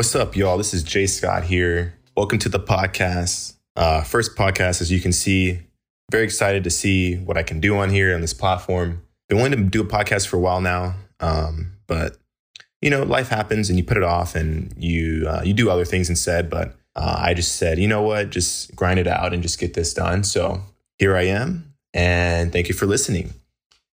What's up, y'all? This is Jay Scott here. Welcome to the podcast. Uh, first podcast, as you can see. Very excited to see what I can do on here on this platform. Been wanting to do a podcast for a while now, um, but you know, life happens and you put it off and you uh, you do other things instead. But uh, I just said, you know what, just grind it out and just get this done. So here I am, and thank you for listening.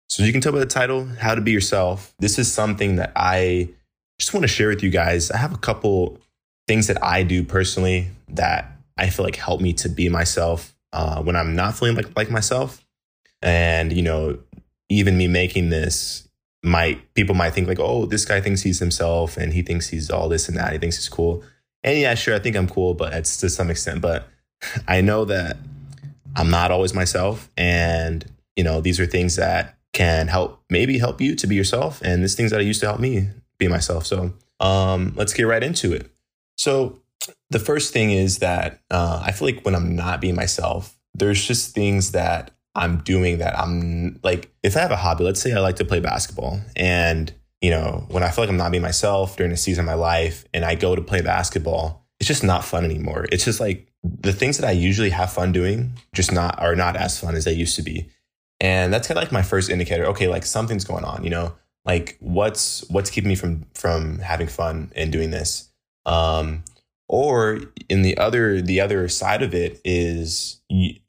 So you can tell by the title, "How to Be Yourself." This is something that I just want to share with you guys. I have a couple things that I do personally that I feel like help me to be myself uh, when I'm not feeling like like myself. And you know, even me making this might people might think like, oh, this guy thinks he's himself and he thinks he's all this and that. He thinks he's cool. And yeah, sure, I think I'm cool, but it's to some extent. But I know that I'm not always myself, and you know, these are things that can help maybe help you to be yourself. And these things that I used to help me be myself. So um, let's get right into it. So the first thing is that uh, I feel like when I'm not being myself, there's just things that I'm doing that I'm like, if I have a hobby, let's say I like to play basketball and you know, when I feel like I'm not being myself during a season of my life and I go to play basketball, it's just not fun anymore. It's just like the things that I usually have fun doing just not are not as fun as they used to be. And that's kind of like my first indicator. Okay, like something's going on, you know, like what's what's keeping me from from having fun and doing this. Um or in the other the other side of it is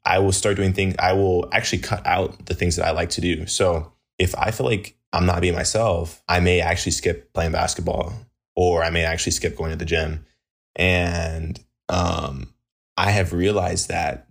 I will start doing things I will actually cut out the things that I like to do. So if I feel like I'm not being myself, I may actually skip playing basketball or I may actually skip going to the gym. And um, I have realized that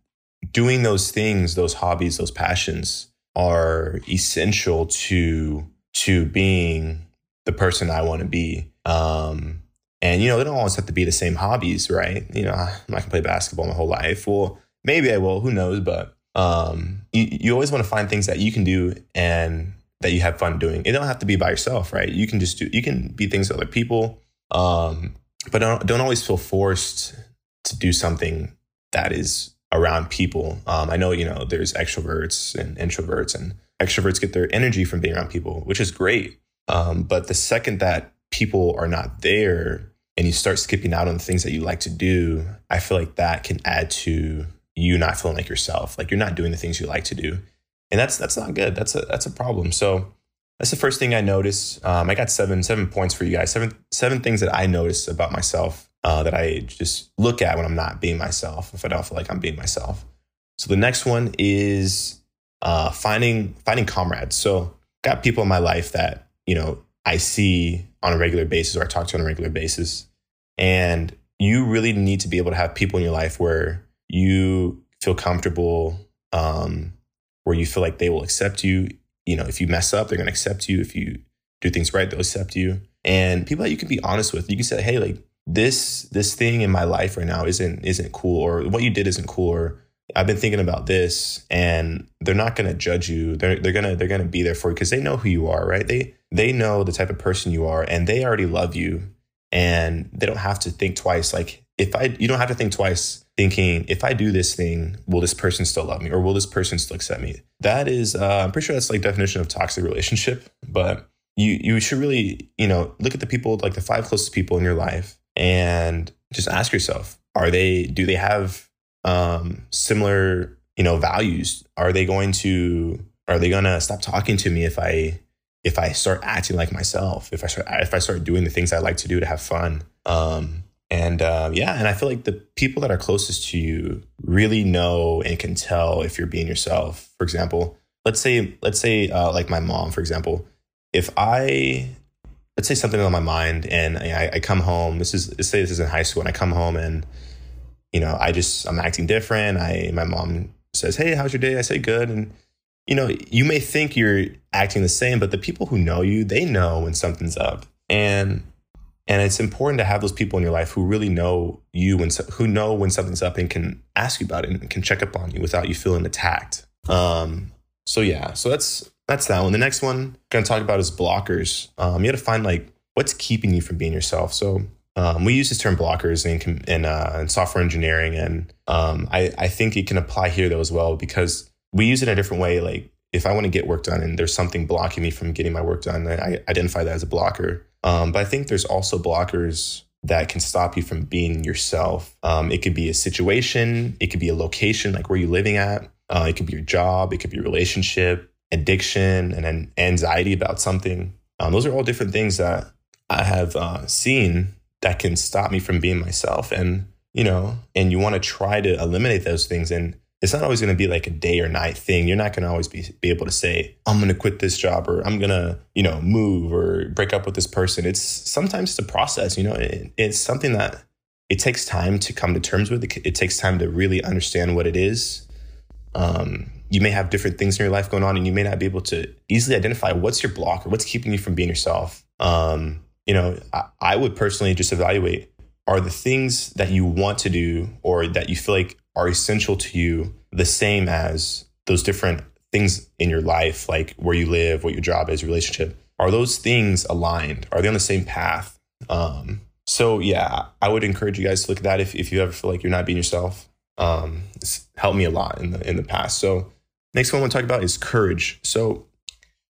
doing those things, those hobbies, those passions are essential to to being the person I want to be. Um, and you know, they don't always have to be the same hobbies, right? You know, I'm not gonna play basketball my whole life. Well, maybe I will. Who knows? But um, you, you always want to find things that you can do and that you have fun doing. It don't have to be by yourself, right? You can just do. You can be things with other people, um, but don't don't always feel forced to do something that is around people. Um, I know you know there's extroverts and introverts, and extroverts get their energy from being around people, which is great. Um, but the second that people are not there and you start skipping out on the things that you like to do, I feel like that can add to you not feeling like yourself. Like you're not doing the things you like to do. And that's that's not good. That's a that's a problem. So that's the first thing I noticed. Um, I got seven seven points for you guys. Seven seven things that I notice about myself uh, that I just look at when I'm not being myself. If I don't feel like I'm being myself. So the next one is uh, finding finding comrades. So got people in my life that you know I see on a regular basis or I talk to on a regular basis. And you really need to be able to have people in your life where you feel comfortable, um, where you feel like they will accept you. You know, if you mess up, they're going to accept you. If you do things right, they'll accept you. And people that you can be honest with. You can say, "Hey, like this this thing in my life right now isn't isn't cool, or what you did isn't cool, or I've been thinking about this, and they're not going to judge you. They're they're gonna they're gonna be there for you because they know who you are, right? They they know the type of person you are, and they already love you, and they don't have to think twice. Like if I, you don't have to think twice thinking if I do this thing, will this person still love me, or will this person still accept me? That is, uh, I'm pretty sure that's like definition of toxic relationship, but you you should really you know look at the people like the five closest people in your life and just ask yourself are they do they have um, similar, you know, values? Are they going to are they gonna stop talking to me if I if I start acting like myself? If I start if I start doing the things I like to do to have fun? Um, and uh, yeah, and I feel like the people that are closest to you really know and can tell if you're being yourself. For example, let's say let's say uh, like my mom, for example, if I let's say something on my mind and I, I come home. This is let's say this is in high school, and I come home and you know, I just I'm acting different. I my mom says, "Hey, how's your day?" I say, "Good." And you know, you may think you're acting the same, but the people who know you, they know when something's up. And and it's important to have those people in your life who really know you when who know when something's up and can ask you about it and can check up on you without you feeling attacked. Um, so yeah, so that's that's that one. The next one I'm gonna talk about is blockers. Um, you got to find like what's keeping you from being yourself. So um, we use this term blockers in, in, uh, in software engineering, and um, I, I think it can apply here though as well because we use it in a different way. Like if I want to get work done and there's something blocking me from getting my work done, I identify that as a blocker. Um, but I think there's also blockers that can stop you from being yourself. Um, it could be a situation, it could be a location, like where you're living at. Uh, it could be your job, it could be your relationship, addiction, and then anxiety about something. Um, those are all different things that I have uh, seen that can stop me from being myself. And you know, and you want to try to eliminate those things. And it's not always going to be like a day or night thing. You're not going to always be, be able to say, I'm going to quit this job or I'm going to, you know, move or break up with this person. It's sometimes a process, you know, it, it's something that it takes time to come to terms with. It, it takes time to really understand what it is. Um, you may have different things in your life going on and you may not be able to easily identify what's your block or what's keeping you from being yourself. Um, you know, I, I would personally just evaluate are the things that you want to do or that you feel like are essential to you the same as those different things in your life, like where you live, what your job is, your relationship? Are those things aligned? Are they on the same path? Um, so yeah, I would encourage you guys to look at that if, if you ever feel like you're not being yourself. Um, it's helped me a lot in the in the past. So next one I want to talk about is courage. So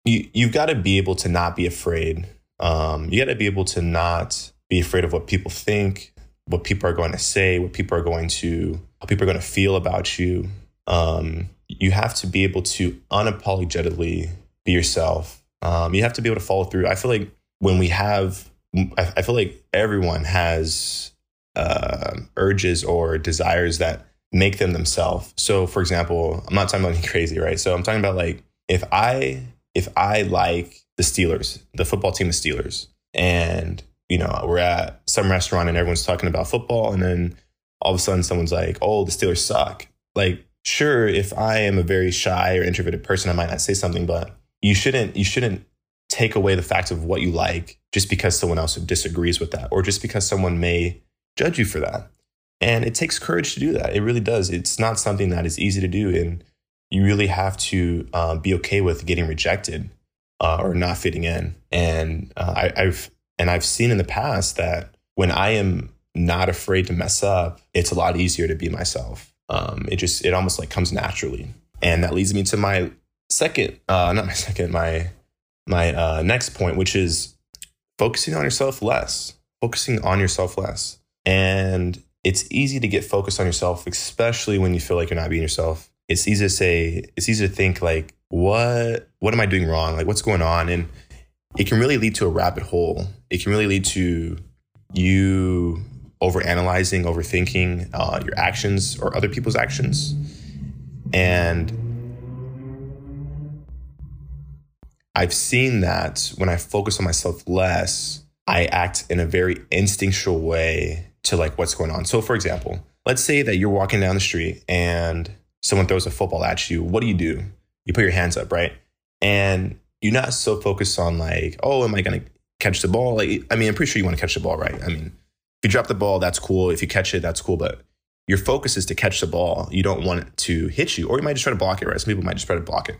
you you've got to be able to not be afraid. Um, you got to be able to not be afraid of what people think, what people are going to say, what people are going to, how people are going to feel about you. Um, you have to be able to unapologetically be yourself. Um, you have to be able to follow through. I feel like when we have, I, I feel like everyone has uh, urges or desires that make them themselves. So, for example, I'm not talking about anything crazy, right? So, I'm talking about like if I if I like the Steelers, the football team, the Steelers, and you know, we're at some restaurant and everyone's talking about football, and then all of a sudden someone's like, "Oh, the Steelers suck." Like, sure, if I am a very shy or introverted person, I might not say something, but you shouldn't you shouldn't take away the fact of what you like just because someone else disagrees with that, or just because someone may judge you for that. And it takes courage to do that. It really does. It's not something that is easy to do, and you really have to uh, be okay with getting rejected uh, or not fitting in. And uh, I, I've and I've seen in the past that when I am not afraid to mess up, it's a lot easier to be myself. Um, it just, it almost like comes naturally. And that leads me to my second, uh, not my second, my, my uh, next point, which is focusing on yourself less, focusing on yourself less. And it's easy to get focused on yourself, especially when you feel like you're not being yourself. It's easy to say, it's easy to think like, what, what am I doing wrong? Like, what's going on? And it can really lead to a rabbit hole. It can really lead to you overanalyzing, overthinking uh, your actions or other people's actions. And I've seen that when I focus on myself less, I act in a very instinctual way to like what's going on. So, for example, let's say that you're walking down the street and someone throws a football at you. What do you do? You put your hands up, right? And you're not so focused on like, oh, am I going to catch the ball? Like, I mean, I'm pretty sure you want to catch the ball, right? I mean, if you drop the ball, that's cool. If you catch it, that's cool. But your focus is to catch the ball. You don't want it to hit you, or you might just try to block it, right? Some people might just try to block it.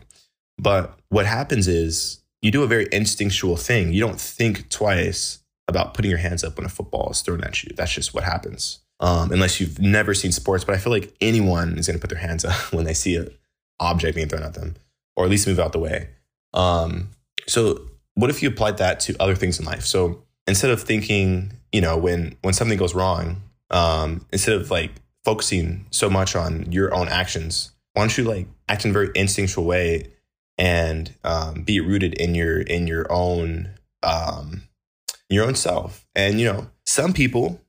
But what happens is you do a very instinctual thing. You don't think twice about putting your hands up when a football is thrown at you. That's just what happens. Um, unless you've never seen sports, but I feel like anyone is going to put their hands up when they see an object being thrown at them, or at least move out the way. Um, so what if you applied that to other things in life? So instead of thinking, you know, when when something goes wrong, um, instead of like focusing so much on your own actions, why don't you like act in a very instinctual way and um, be rooted in your in your own um, your own self? And you know, some people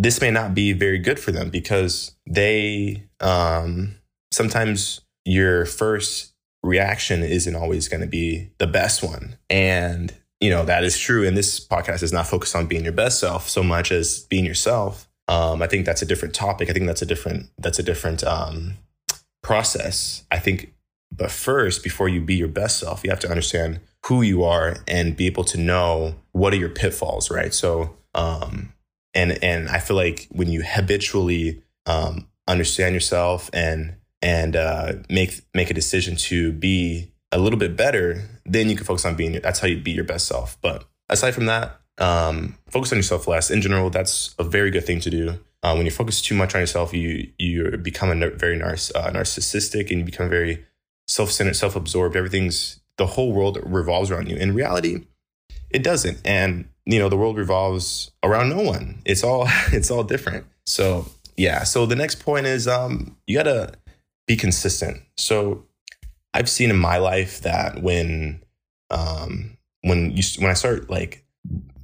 this may not be very good for them because they um, sometimes your first reaction isn't always going to be the best one. And, you know, that is true. And this podcast is not focused on being your best self so much as being yourself. Um, I think that's a different topic. I think that's a different, that's a different um, process. I think, but first, before you be your best self, you have to understand who you are and be able to know what are your pitfalls, right? So, um, and and I feel like when you habitually um, understand yourself and and uh, make make a decision to be a little bit better, then you can focus on being. That's how you be your best self. But aside from that, um, focus on yourself less. In general, that's a very good thing to do. Uh, when you focus too much on yourself, you you become a very narciss- uh, narcissistic and you become very self centered, self absorbed. Everything's the whole world revolves around you. In reality, it doesn't. And you know, the world revolves around no one. It's all it's all different. So yeah. So the next point is um you gotta be consistent. So I've seen in my life that when um when you when I start like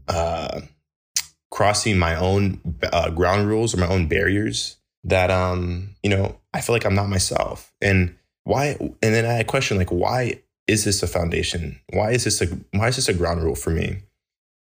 uh crossing my own uh, ground rules or my own barriers that um you know I feel like I'm not myself and why and then I question like why is this a foundation? Why is this a why is this a ground rule for me?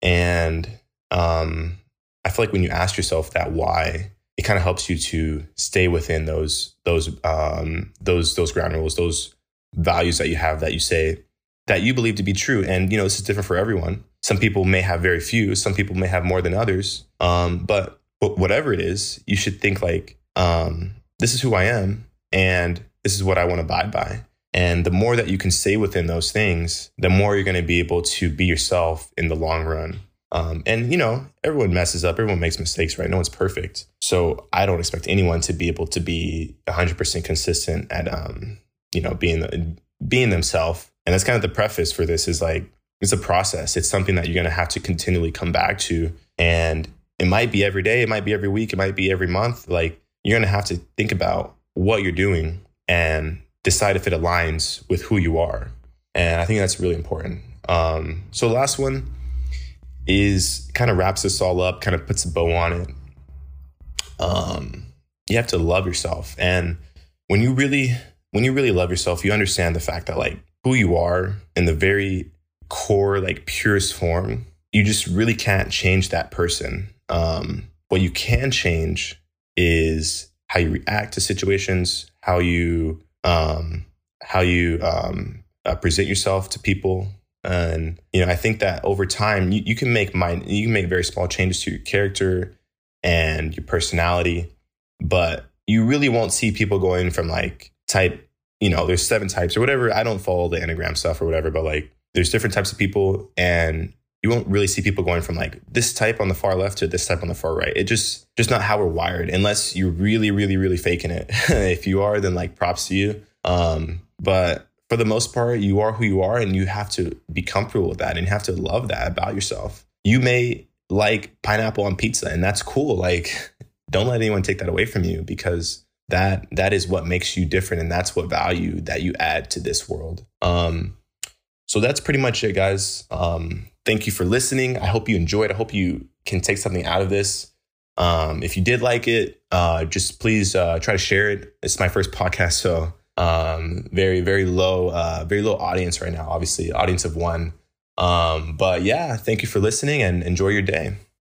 And um I feel like when you ask yourself that why it kind of helps you to stay within those those um those those ground rules those values that you have that you say that you believe to be true. And you know this is different for everyone. Some people may have very few some people may have more than others. Um but, but whatever it is you should think like um, this is who I am and this is what I want to abide by. And the more that you can stay within those things, the more you're going to be able to be yourself in the long run. Um, and you know, everyone messes up, everyone makes mistakes, right? No one's perfect. So I don't expect anyone to be able to be 100% consistent at, um, you know, being being themselves. And that's kind of the preface for this is like it's a process. It's something that you're going to have to continually come back to, and it might be every day, it might be every week, it might be every month. Like you're going to have to think about what you're doing and decide if it aligns with who you are. And I think that's really important. Um, so the last one is kind of wraps this all up, kind of puts a bow on it. Um, you have to love yourself. And when you really, when you really love yourself, you understand the fact that like who you are in the very core, like purest form, you just really can't change that person. Um, what you can change is how you react to situations, how you um, how you um, uh, present yourself to people, and you know I think that over time you, you can make mind you can make very small changes to your character and your personality, but you really won't see people going from like type you know there's seven types or whatever. I don't follow the enneagram stuff or whatever, but like there's different types of people and you won't really see people going from like this type on the far left to this type on the far right. It just just not how we're wired unless you're really really really faking it. if you are, then like props to you. Um, but for the most part, you are who you are, and you have to be comfortable with that, and you have to love that about yourself. You may like pineapple on pizza, and that's cool. Like, don't let anyone take that away from you because that that is what makes you different, and that's what value that you add to this world. Um, so that's pretty much it, guys. Um, thank you for listening. I hope you enjoyed. I hope you can take something out of this. Um, if you did like it, uh, just please uh, try to share it. It's my first podcast, so um, very, very low, uh, very low audience right now. Obviously, audience of one. Um, but yeah, thank you for listening and enjoy your day.